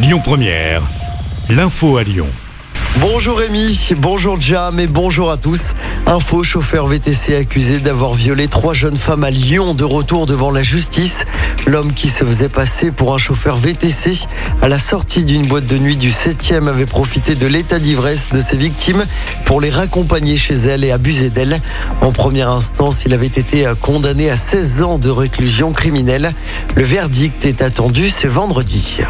Lyon Première, l'info à Lyon. Bonjour Rémi, bonjour Jam et bonjour à tous. Faux chauffeur VTC accusé d'avoir violé trois jeunes femmes à Lyon de retour devant la justice. L'homme qui se faisait passer pour un chauffeur VTC à la sortie d'une boîte de nuit du 7e avait profité de l'état d'ivresse de ses victimes pour les raccompagner chez elles et abuser d'elles. En première instance, il avait été condamné à 16 ans de réclusion criminelle. Le verdict est attendu ce vendredi.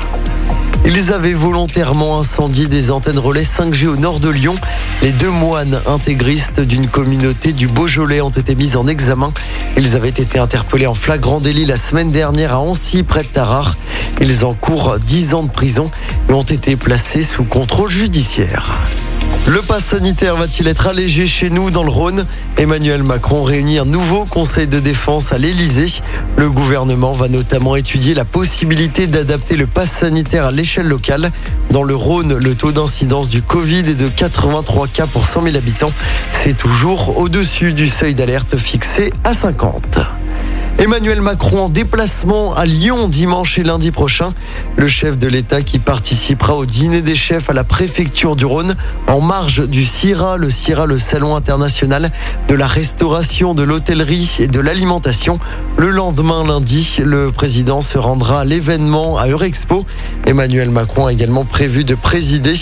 Ils avaient volontairement incendié des antennes relais 5G au nord de Lyon. Les deux moines intégristes d'une communauté du Beaujolais ont été mis en examen. Ils avaient été interpellés en flagrant délit la semaine dernière à Ancy, près de Tarare. Ils encourent 10 ans de prison et ont été placés sous contrôle judiciaire. Le pass sanitaire va-t-il être allégé chez nous dans le Rhône Emmanuel Macron réunit un nouveau conseil de défense à l'Elysée. Le gouvernement va notamment étudier la possibilité d'adapter le pass sanitaire à l'échelle locale. Dans le Rhône, le taux d'incidence du Covid est de 83 cas pour 100 000 habitants. C'est toujours au-dessus du seuil d'alerte fixé à 50. Emmanuel Macron en déplacement à Lyon dimanche et lundi prochain. Le chef de l'État qui participera au dîner des chefs à la préfecture du Rhône en marge du CIRA, le CIRA, le salon international de la restauration, de l'hôtellerie et de l'alimentation. Le lendemain, lundi, le président se rendra à l'événement à Eurexpo. Emmanuel Macron a également prévu de présider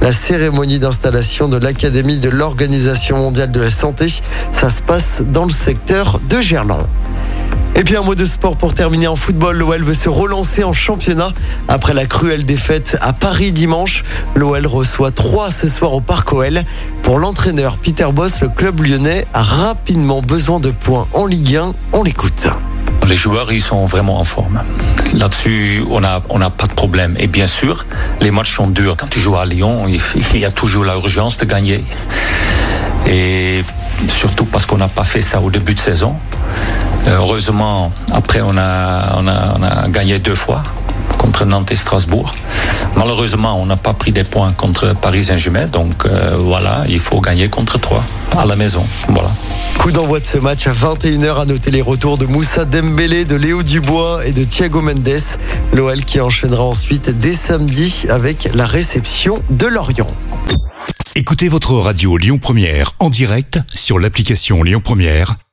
la cérémonie d'installation de l'Académie de l'Organisation mondiale de la santé. Ça se passe dans le secteur de Gerland. Et puis un mot de sport pour terminer en football. L'OL veut se relancer en championnat. Après la cruelle défaite à Paris dimanche, l'OL reçoit 3 ce soir au Parc OL. Pour l'entraîneur Peter Boss, le club lyonnais a rapidement besoin de points en Ligue 1. On l'écoute. Les joueurs, ils sont vraiment en forme. Là-dessus, on n'a pas de problème. Et bien sûr, les matchs sont durs. Quand tu joues à Lyon, il y a toujours l'urgence de gagner. Et surtout parce qu'on n'a pas fait ça au début de saison. Heureusement, après, on a, on a, on a gagné deux fois contre Nantes et Strasbourg. Malheureusement, on n'a pas pris des points contre Paris Saint-Germain. Donc euh, voilà, il faut gagner contre trois à la maison. Voilà. Coup d'envoi de ce match à 21h à noter les retours de Moussa Dembélé, de Léo Dubois et de Thiago Mendes. L'OL qui enchaînera ensuite dès samedi avec la réception de Lorient. Écoutez votre radio Lyon Première en direct sur l'application Lyon Première,